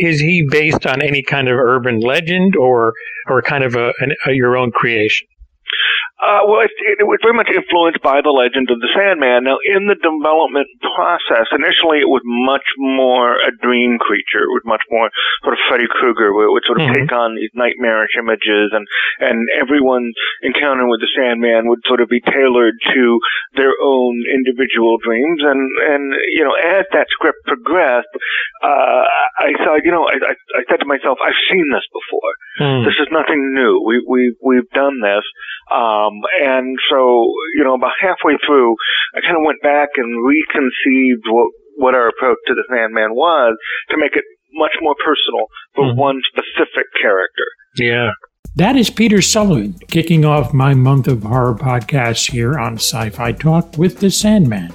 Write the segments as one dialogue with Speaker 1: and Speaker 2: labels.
Speaker 1: is he based on any kind of urban legend or or kind of a, an, a your own creation?
Speaker 2: Uh, well, it, it, was very much influenced by the legend of the Sandman. Now, in the development process, initially it was much more a dream creature. It was much more sort of Freddy Krueger, where it would sort of mm-hmm. take on these nightmarish images, and and everyone's encounter with the Sandman would sort of be tailored to their own individual dreams. And and you know, as that script progressed, uh, I saw, you know, I, I, I said to myself, I've seen this before. Mm. This is nothing new. We we we've done this. Um, and so, you know, about halfway through, I kind of went back and reconceived what, what our approach to the Sandman was to make it much more personal for mm-hmm. one specific character.
Speaker 1: Yeah.
Speaker 3: That is Peter Sullivan kicking off my month of horror podcast here on Sci Fi Talk with The Sandman,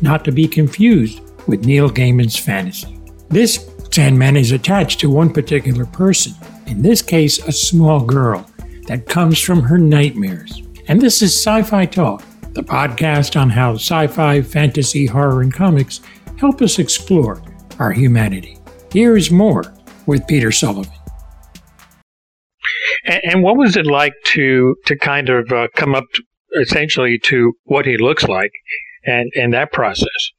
Speaker 3: not to be confused with Neil Gaiman's fantasy. This Sandman is attached to one particular person, in this case, a small girl that comes from her nightmares. And this is Sci Fi Talk, the podcast on how sci fi, fantasy, horror, and comics help us explore our humanity. Here is more with Peter Sullivan.
Speaker 1: And, and what was it like to to kind of uh, come up essentially to what he looks like and, and that process?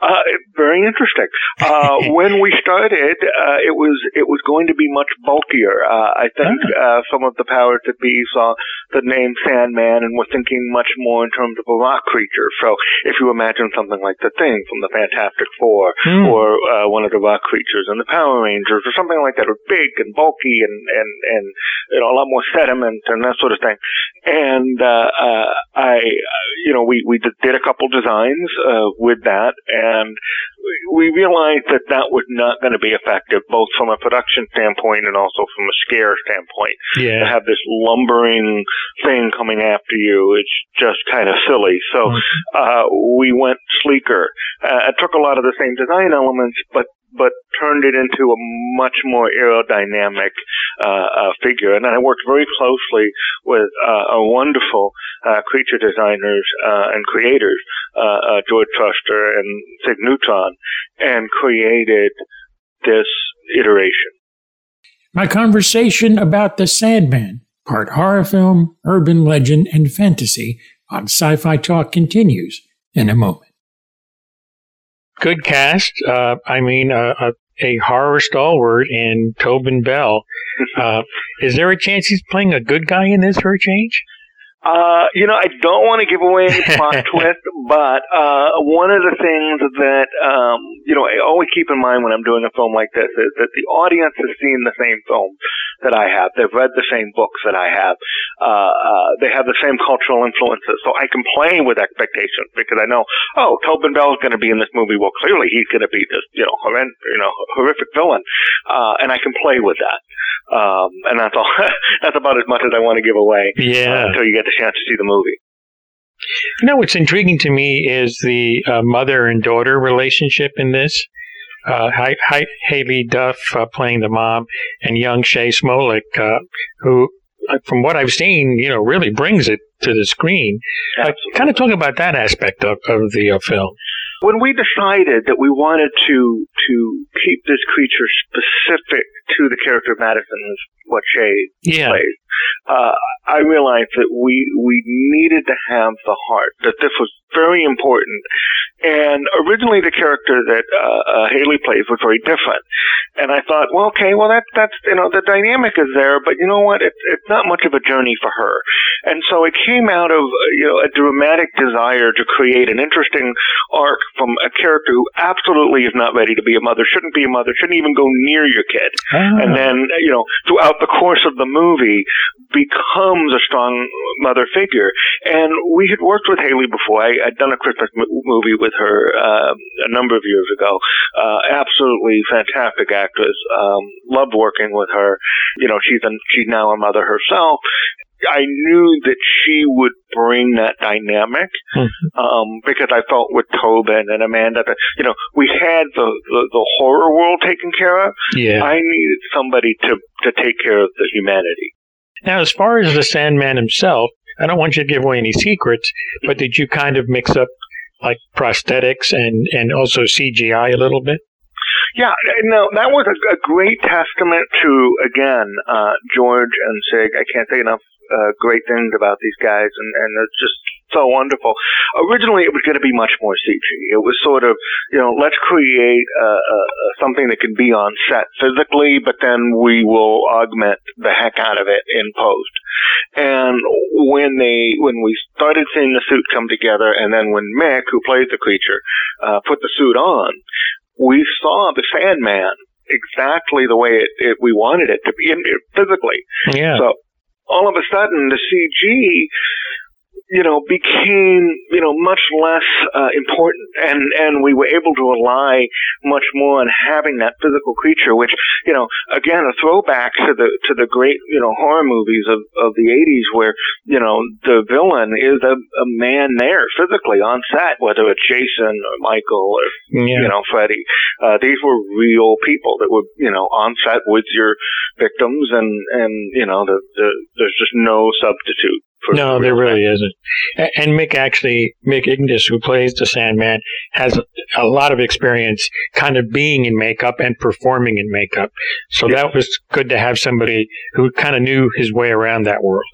Speaker 2: Uh, very interesting. Uh, when we started, uh, it was it was going to be much bulkier. Uh, I think ah. uh, some of the powers that be saw the name Sandman and were thinking much more in terms of a rock creature. So if you imagine something like the Thing from the Fantastic Four, mm. or uh, one of the rock creatures in the Power Rangers, or something like that, or big and bulky and and and you know a lot more sediment and that sort of thing. And I, you know, we we did a couple designs with that and we realized that that was not going to be effective, both from a production standpoint and also from a scare standpoint.
Speaker 1: Yeah.
Speaker 2: To have this lumbering thing coming after you, it's just kind of silly. So mm-hmm. uh, we went sleeker. Uh, it took a lot of the same design elements, but but turned it into a much more aerodynamic uh, uh, figure. And I worked very closely with uh, a wonderful uh, creature designers uh, and creators, uh, George Truster and Sig Neutron, and created this iteration.
Speaker 3: My conversation about the Sandman, part horror film, urban legend, and fantasy on Sci Fi Talk continues in a moment
Speaker 1: good cast. Uh, I mean, uh, a, a, horror stalwart in Tobin Bell. Uh, is there a chance he's playing a good guy in this for a change?
Speaker 2: Uh, you know, I don't want to give away any plot twist, but uh, one of the things that um, you know I always keep in mind when I'm doing a film like this is that the audience has seen the same film that I have. They've read the same books that I have. Uh, uh, they have the same cultural influences, so I can play with expectations because I know, oh, Tobin Bell is going to be in this movie. Well, clearly he's going to be this, you know, horrend- you know, horrific villain, uh, and I can play with that. Um, and that's all. that's about as much as I want to give away.
Speaker 1: Yeah.
Speaker 2: Uh, until you get the chance to see the movie.
Speaker 1: You know, what's intriguing to me is the uh, mother and daughter relationship in this. Uh, Hi- Hi- Haylie Duff uh, playing the mom, and young Shae Smolik, uh, who, uh, from what I've seen, you know, really brings it to the screen. Uh, kind of talk about that aspect of, of the film.
Speaker 2: When we decided that we wanted to to keep this creature specific to the character of Madison, what Shae
Speaker 1: yeah.
Speaker 2: plays, uh, I realized that we we needed to have the heart. That this was very important. And originally, the character that uh, uh, Haylie plays was very different. And I thought, well, okay, well that that's you know the dynamic is there, but you know what? It's it's not much of a journey for her. And so it came out of you know a dramatic desire to create an interesting arc from a character who absolutely is not ready to be a mother, shouldn't be a mother, shouldn't even go near your kid. Ah. And then you know throughout the course of the movie becomes a strong mother figure. And we had worked with Haylie before. I, had done a Christmas m- movie with her uh, a number of years ago. Uh, absolutely fantastic actress. Um, loved working with her. You know, she's a, she's now a mother herself. I knew that she would bring that dynamic mm-hmm. um, because I felt with Tobin and Amanda that you know we had the, the, the horror world taken care of.
Speaker 1: Yeah,
Speaker 2: I needed somebody to to take care of the humanity.
Speaker 1: Now, as far as the Sandman himself, I don't want you to give away any secrets, but did you kind of mix up like prosthetics and and also CGI a little bit?
Speaker 2: Yeah, no, that was a, a great testament to again uh, George and Sig. I can't say enough uh, great things about these guys, and and it's just so wonderful. Originally, it was going to be much more CG. It was sort of, you know, let's create uh, uh, something that can be on set physically, but then we will augment the heck out of it in post. And when they, when we started seeing the suit come together, and then when Mick, who plays the creature, uh, put the suit on, we saw the Sandman exactly the way it, it we wanted it to be in, physically.
Speaker 1: Yeah.
Speaker 2: So all of a sudden, the CG you know, became, you know, much less uh, important, and and we were able to rely much more on having that physical creature, which, you know, again, a throwback to the to the great, you know, horror movies of of the '80s, where you know the villain is a, a man there physically on set, whether it's Jason or Michael or yeah. you know Freddy. Uh, these were real people that were, you know, on set with your victims, and and you know, the, the there's just no substitute
Speaker 1: no, there really isn't. And Mick actually, Mick Ignis, who plays the Sandman, has a lot of experience kind of being in makeup and performing in makeup. So yeah. that was good to have somebody who kind of knew his way around that world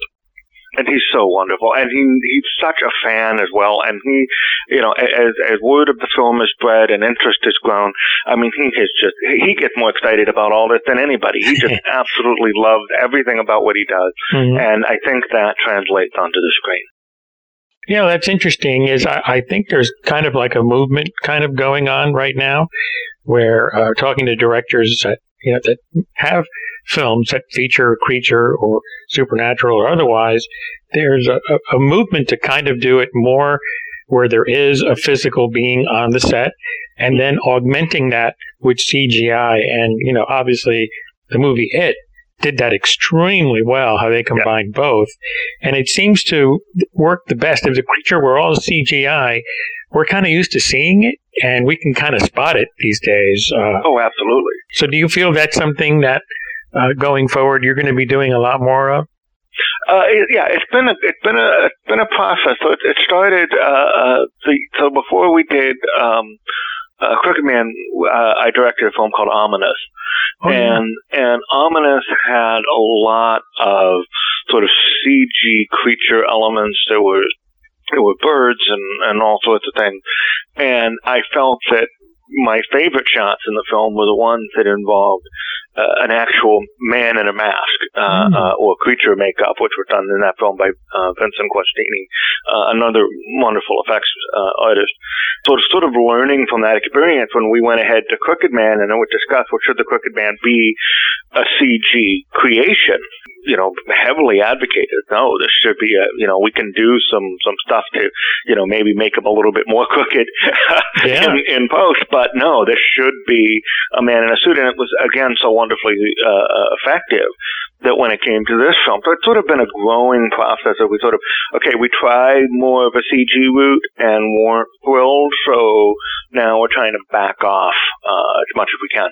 Speaker 2: and he's so wonderful, and he he's such a fan as well. And he, you know, as as word of the film is spread and interest has grown, I mean, he has just he gets more excited about all this than anybody. He just absolutely loves everything about what he does, mm-hmm. and I think that translates onto the screen.
Speaker 1: You know, that's interesting. Is I, I think there's kind of like a movement kind of going on right now, where uh, talking to directors you know that have films that feature a creature or supernatural or otherwise, there's a, a, movement to kind of do it more where there is a physical being on the set and then augmenting that with CGI. And, you know, obviously the movie It did that extremely well, how they combined yeah. both. And it seems to work the best. If the creature were all CGI, we're kind of used to seeing it and we can kind of spot it these days.
Speaker 2: Uh, oh, absolutely.
Speaker 1: So do you feel that's something that uh, going forward you're going to be doing a lot more of?
Speaker 2: Uh, it, yeah, it's been a it's been a it's been a process. So it, it started uh, uh, the, so before we did um, uh, Crooked Man, uh, I directed a film called Ominous, oh, and yeah. and Ominous had a lot of sort of CG creature elements. There were there were birds and and all sorts of things, and I felt that my favorite shots in the film were the ones that involved uh, an actual man in a mask uh, mm. uh, or creature makeup, which were done in that film by uh, Vincent Guastini, uh, another wonderful effects uh, artist. So, sort of learning from that experience, when we went ahead to Crooked Man and then we discussed, well, should the Crooked Man be a CG creation? you know, heavily advocated. No, this should be a, you know, we can do some, some stuff to, you know, maybe make him a little bit more crooked yeah. in, in post, but no, this should be a man in a suit. And it was, again, so wonderfully uh, uh, effective that when it came to this film, so it's sort of been a growing process of we sort of, okay, we tried more of a CG route and weren't thrilled, so now we're trying to back off uh, as much as we can.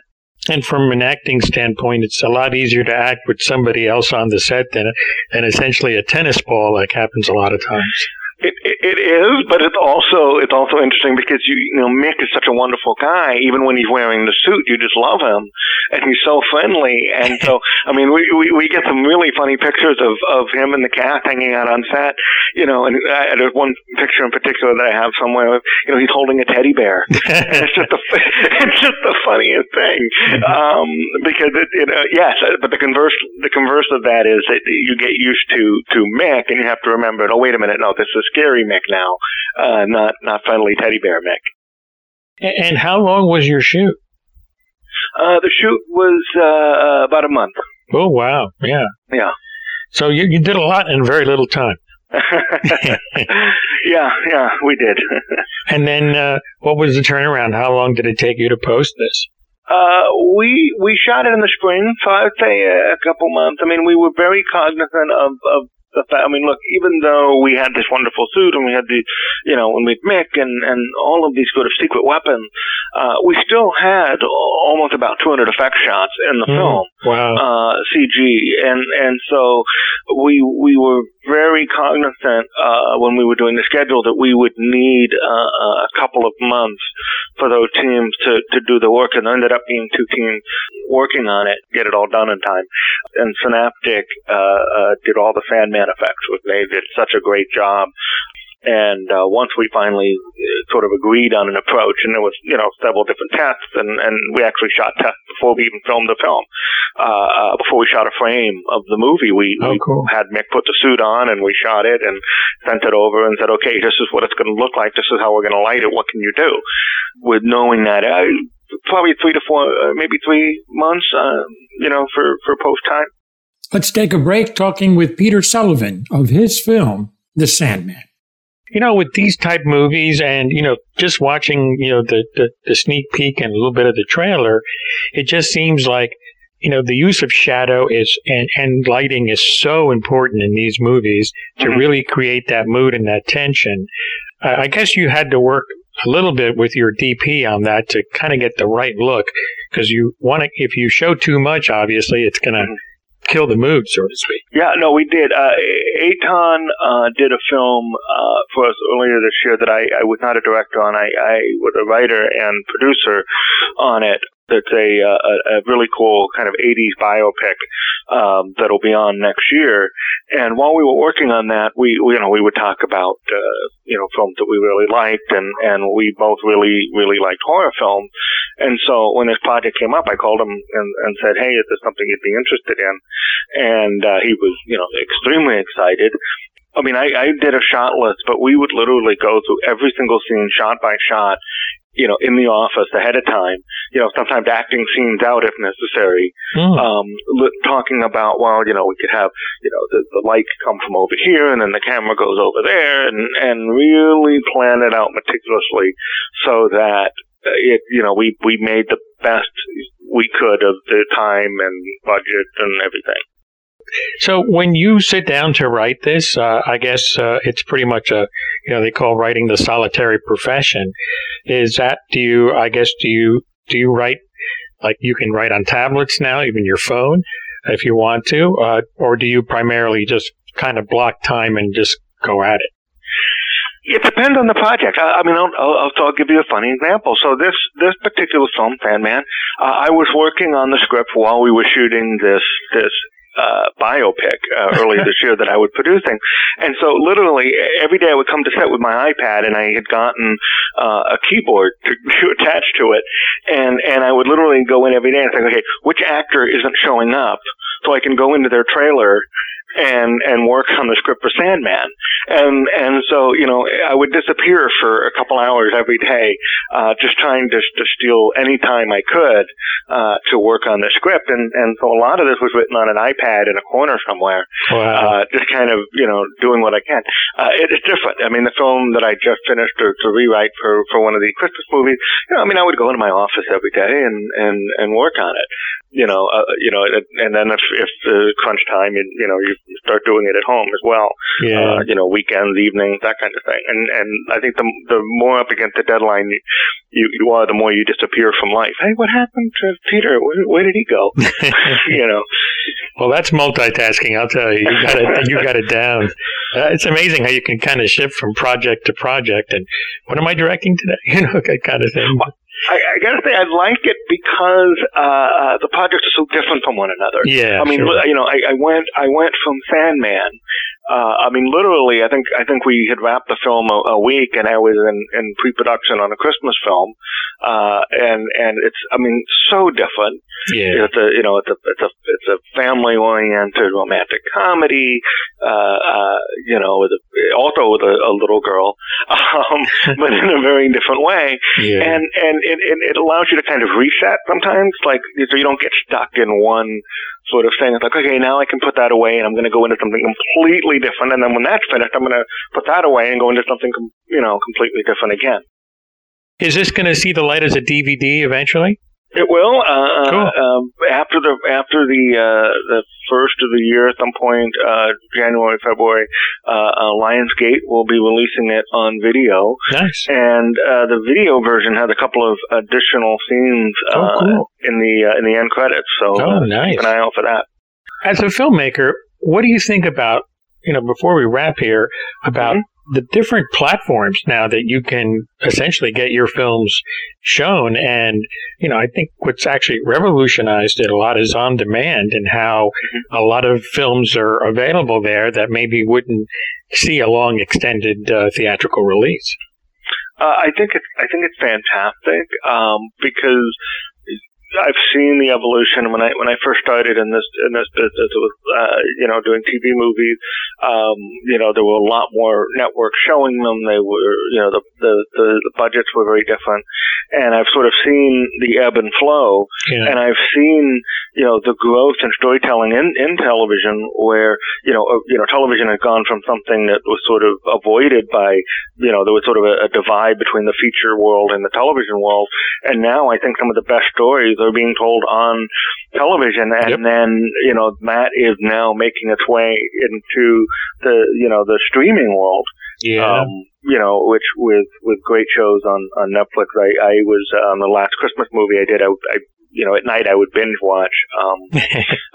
Speaker 1: And from an acting standpoint, it's a lot easier to act with somebody else on the set than, than essentially a tennis ball, like happens a lot of times.
Speaker 2: It, it, it is, but it's also it's also interesting because you you know Mick is such a wonderful guy. Even when he's wearing the suit, you just love him, and he's so friendly. And so, I mean, we, we we get some really funny pictures of of him and the cat hanging out on set. You know, and I, there's one picture in particular that I have somewhere. You know, he's holding a teddy bear. and it's just the it's just the funniest thing. Um, because it, it uh, yes, but the converse the converse of that is that you get used to to Mick, and you have to remember. Oh, wait a minute, no, this is scary Mick now, uh, not not friendly teddy bear Mick.
Speaker 1: And how long was your shoot?
Speaker 2: Uh, the shoot was uh, about a month.
Speaker 1: Oh wow! Yeah.
Speaker 2: Yeah.
Speaker 1: So you you did a lot in very little time.
Speaker 2: yeah, yeah, we did.
Speaker 1: and then, uh, what was the turnaround? How long did it take you to post this?
Speaker 2: Uh, we we shot it in the spring, so I'd say a, a couple months. I mean, we were very cognizant of, of the fact, I mean, look, even though we had this wonderful suit and we had the, you know, and we had Mick and, and all of these sort of secret weapons, uh, we still had almost about 200 effect shots in the mm, film.
Speaker 1: Wow.
Speaker 2: Uh, CG. And, and so we, we were very cognizant, uh, when we were doing the schedule that we would need, uh, a couple of months for those teams to, to do the work and there ended up being two teams working on it, get it all done in time. And Synaptic, uh, uh, did all the Sandman effects with me. They did such a great job. And uh, once we finally uh, sort of agreed on an approach, and there was you know several different tests, and, and we actually shot tests before we even filmed the film. Uh, uh, before we shot a frame of the movie, we,
Speaker 1: oh,
Speaker 2: we had Mick put the suit on, and we shot it and sent it over, and said, okay, this is what it's going to look like. This is how we're going to light it. What can you do? With knowing that, uh, probably three to four, uh, maybe three months, uh, you know, for for post time.
Speaker 3: Let's take a break talking with Peter Sullivan of his film, The Sandman.
Speaker 1: You know, with these type movies and, you know, just watching, you know, the, the, the sneak peek and a little bit of the trailer, it just seems like, you know, the use of shadow is and, and lighting is so important in these movies to mm-hmm. really create that mood and that tension. Uh, I guess you had to work a little bit with your DP on that to kind of get the right look because you want to, if you show too much, obviously it's going to mm-hmm kill the mood, so to speak.
Speaker 2: Yeah, no, we did. Uh, Eitan uh, did a film uh, for us earlier this year that I, I was not a director on. I, I was a writer and producer on it that's a, uh, a, a really cool kind of 80s biopic um, that'll be on next year. And while we were working on that, we, we you know we would talk about uh, you know films that we really liked, and and we both really really liked horror films. And so when this project came up, I called him and, and said, "Hey, is this something you'd be interested in?" And uh, he was you know extremely excited. I mean, I, I did a shot list, but we would literally go through every single scene shot by shot you know, in the office ahead of time, you know, sometimes acting scenes out if necessary, mm. um, talking about, well, you know, we could have, you know, the, the light come from over here and then the camera goes over there and, and really plan it out meticulously so that uh, it, you know, we, we made the best we could of the time and budget and everything.
Speaker 1: So when you sit down to write this, uh, I guess uh, it's pretty much a you know they call writing the solitary profession. Is that do you? I guess do you do you write like you can write on tablets now, even your phone, if you want to, uh, or do you primarily just kind of block time and just go at it?
Speaker 2: It depends on the project. I, I mean, I'll, I'll, I'll, give you a funny example. So this this particular film, Sandman, uh, I was working on the script while we were shooting this this uh, biopic uh, earlier this year that I was producing. And so literally every day I would come to set with my iPad and I had gotten uh, a keyboard to, to attach to it. And, and I would literally go in every day and think, okay, which actor isn't showing up so I can go into their trailer and and work on the script for Sandman. And and so you know I would disappear for a couple hours every day, uh, just trying to to steal any time I could uh, to work on the script. And and so a lot of this was written on an iPad in a corner somewhere,
Speaker 1: wow.
Speaker 2: uh, just kind of you know doing what I can. Uh, it, it's different. I mean, the film that I just finished to, to rewrite for for one of the Christmas movies. You know, I mean, I would go into my office every day and and and work on it you know, uh, you know, and then if if the crunch time, you, you know, you start doing it at home as well.
Speaker 1: Yeah.
Speaker 2: Uh, you know, weekends, evenings, that kind of thing. And and I think the the more up against the deadline you you are, the more you disappear from life. Hey, what happened to Peter? Where, where did he go? you know.
Speaker 1: Well, that's multitasking. I'll tell you. You got it. you got it down. Uh, it's amazing how you can kind of shift from project to project. And what am I directing today? You know, that kind of thing.
Speaker 2: I, I gotta say, I like it because uh, uh, the projects are so different from one another.
Speaker 1: Yeah,
Speaker 2: I mean,
Speaker 1: sure.
Speaker 2: you know, I, I went, I went from Sandman. Uh, I mean, literally, I think, I think we had wrapped the film a, a week, and I was in, in pre-production on a Christmas film, uh, and and it's, I mean, so different.
Speaker 1: Yeah,
Speaker 2: it's a, you know, it's a, it's a, it's a family-oriented romantic comedy. Uh, uh, you know, with a, also with a, a little girl, um, but in a very different way.
Speaker 1: Yeah.
Speaker 2: and and it, it, it allows you to kind of reset sometimes, like so you don't get stuck in one sort of thing. It's like, okay, now I can put that away, and I'm going to go into something completely different. And then when that's finished, I'm going to put that away and go into something, you know, completely different again.
Speaker 1: Is this going to see the light as a DVD eventually?
Speaker 2: It will. Uh,
Speaker 1: cool.
Speaker 2: uh, after the after the uh, the first of the year, at some point, uh, January, February, uh, uh, Lionsgate will be releasing it on video.
Speaker 1: Nice.
Speaker 2: And uh, the video version has a couple of additional scenes uh,
Speaker 1: Oh, cool.
Speaker 2: in the uh, in the end credits. So
Speaker 1: Oh,
Speaker 2: uh,
Speaker 1: nice.
Speaker 2: keep an eye out for that.
Speaker 1: As a filmmaker, what do you think about, you know, before we wrap here, about
Speaker 2: Mm-hmm.
Speaker 1: The different platforms now that you can essentially get your films shown? And, you know, I think what's actually revolutionized it a lot is on demand and how
Speaker 2: Mm-hmm.
Speaker 1: a lot of films are available there that maybe wouldn't see a long extended uh, theatrical release.
Speaker 2: Uh, I think it's I think it's fantastic um, because I've seen the evolution when I when I first started in this in this business. It was uh, you know doing TV movies. Um, you know there were a lot more networks showing them. They were you know the, the the the budgets were very different, and I've sort of seen the ebb and flow.
Speaker 1: Yeah.
Speaker 2: And I've seen you know the growth in storytelling in in television where you know uh, you know television had gone from something that was sort of avoided by you know there was sort of a, a divide between the feature world and the television world and now I think some of the best stories are being told on television and
Speaker 1: Yep.
Speaker 2: then you know that is now making its way into the you know the streaming world
Speaker 1: yeah.
Speaker 2: um, you know, which with with great shows on on Netflix. I I was on the last Christmas movie I did. I, I you know at night I would binge watch um,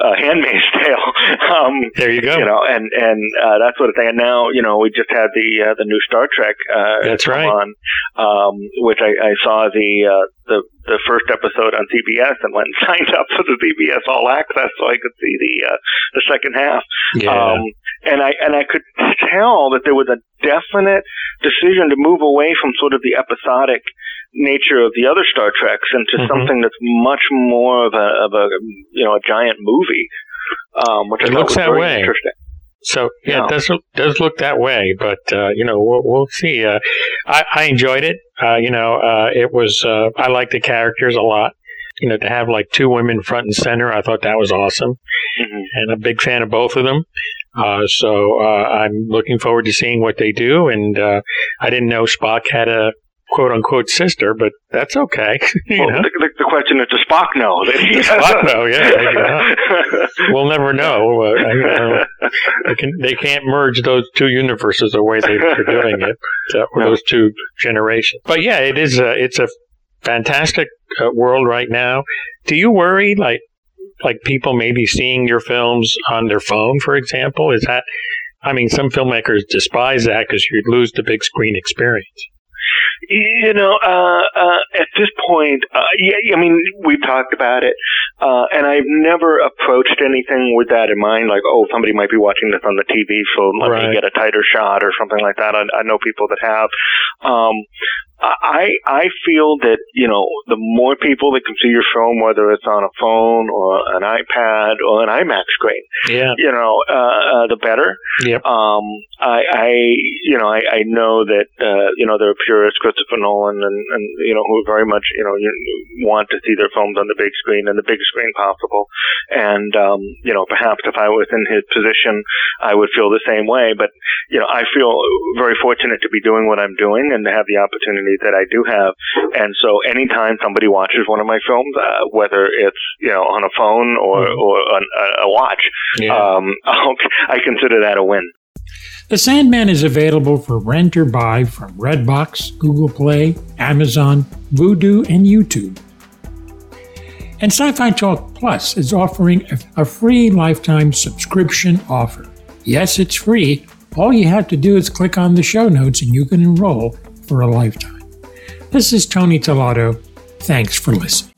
Speaker 2: uh, Handmaid's Tale. um,
Speaker 1: there you go.
Speaker 2: you know, and and uh, that sort of thing. And now, you know, we just had the uh, the new Star Trek. Uh,
Speaker 1: That's right.
Speaker 2: On, um, which I, I saw the uh, the the first episode on CBS and went and signed up for the CBS All Access so I could see the uh, the second half.
Speaker 1: yeah.
Speaker 2: Um, and I and I could tell that there was a definite decision to move away from sort of the episodic nature of the other Star Treks into
Speaker 1: Mhm.
Speaker 2: something that's much more of a of a you know a giant movie. Um, which
Speaker 1: It
Speaker 2: I thought
Speaker 1: looks
Speaker 2: was
Speaker 1: that way.
Speaker 2: interesting.
Speaker 1: So yeah, it does does look that way, but uh, you know we'll, we'll see. Uh, I, I enjoyed it. Uh, you know, uh, it was uh, I like the characters a lot. You know, to have like two women front and center, I thought that was awesome,
Speaker 2: hmm
Speaker 1: and a big fan of both of them. Uh, so uh, I'm looking forward to seeing what they do. And uh, I didn't know Spock had a quote unquote sister, but that's okay. you
Speaker 2: Well, the, the, the question is, does Spock know? He,
Speaker 1: Spock know, yeah, we'll never know. Uh, I, you they can they can't merge those two universes the way they, they're doing it, uh,
Speaker 2: No.
Speaker 1: those two generations. But yeah, it is a it's a fantastic uh, world right now. Do you worry like like people maybe seeing your films on their phone, for example? Is that I mean, some filmmakers despise that because you'd lose the big screen experience.
Speaker 2: You know, uh, uh, at this point, uh, yeah, I mean, we've talked about it, uh, and I've never approached anything with that in mind, like, oh, somebody might be watching this on the TV, so let
Speaker 1: Right.
Speaker 2: me get a tighter shot or something like that. I, I know people that have. Um, I I feel that you know the more people that can see your film, whether it's on a phone or an iPad or an IMAX screen,
Speaker 1: Yeah.
Speaker 2: you know, uh, uh, the better.
Speaker 1: Yep.
Speaker 2: Um, I, I, you know, I, I know that, uh, you know, there are purists, Christopher Nolan, and, and, you know, who very much, you know, you want to see their films on the big screen and the biggest screen possible. And, um, you know, perhaps if I was in his position, I would feel the same way. But, you know, I feel very fortunate to be doing what I'm doing and to have the opportunity that I do have. And so anytime somebody watches one of my films, uh, whether it's, you know, on a phone or,
Speaker 1: Mhm.
Speaker 2: or on a, a watch,
Speaker 1: Yeah.
Speaker 2: um, I consider that a win.
Speaker 3: The Sandman is available for rent or buy from Redbox, Google Play, Amazon, Vudu, and YouTube. And Sci Fi Talk Plus is offering a, a free lifetime subscription offer. Yes, it's free. All you have to do is click on the show notes and you can enroll for a lifetime. This is Tony Tolato. Thanks for listening.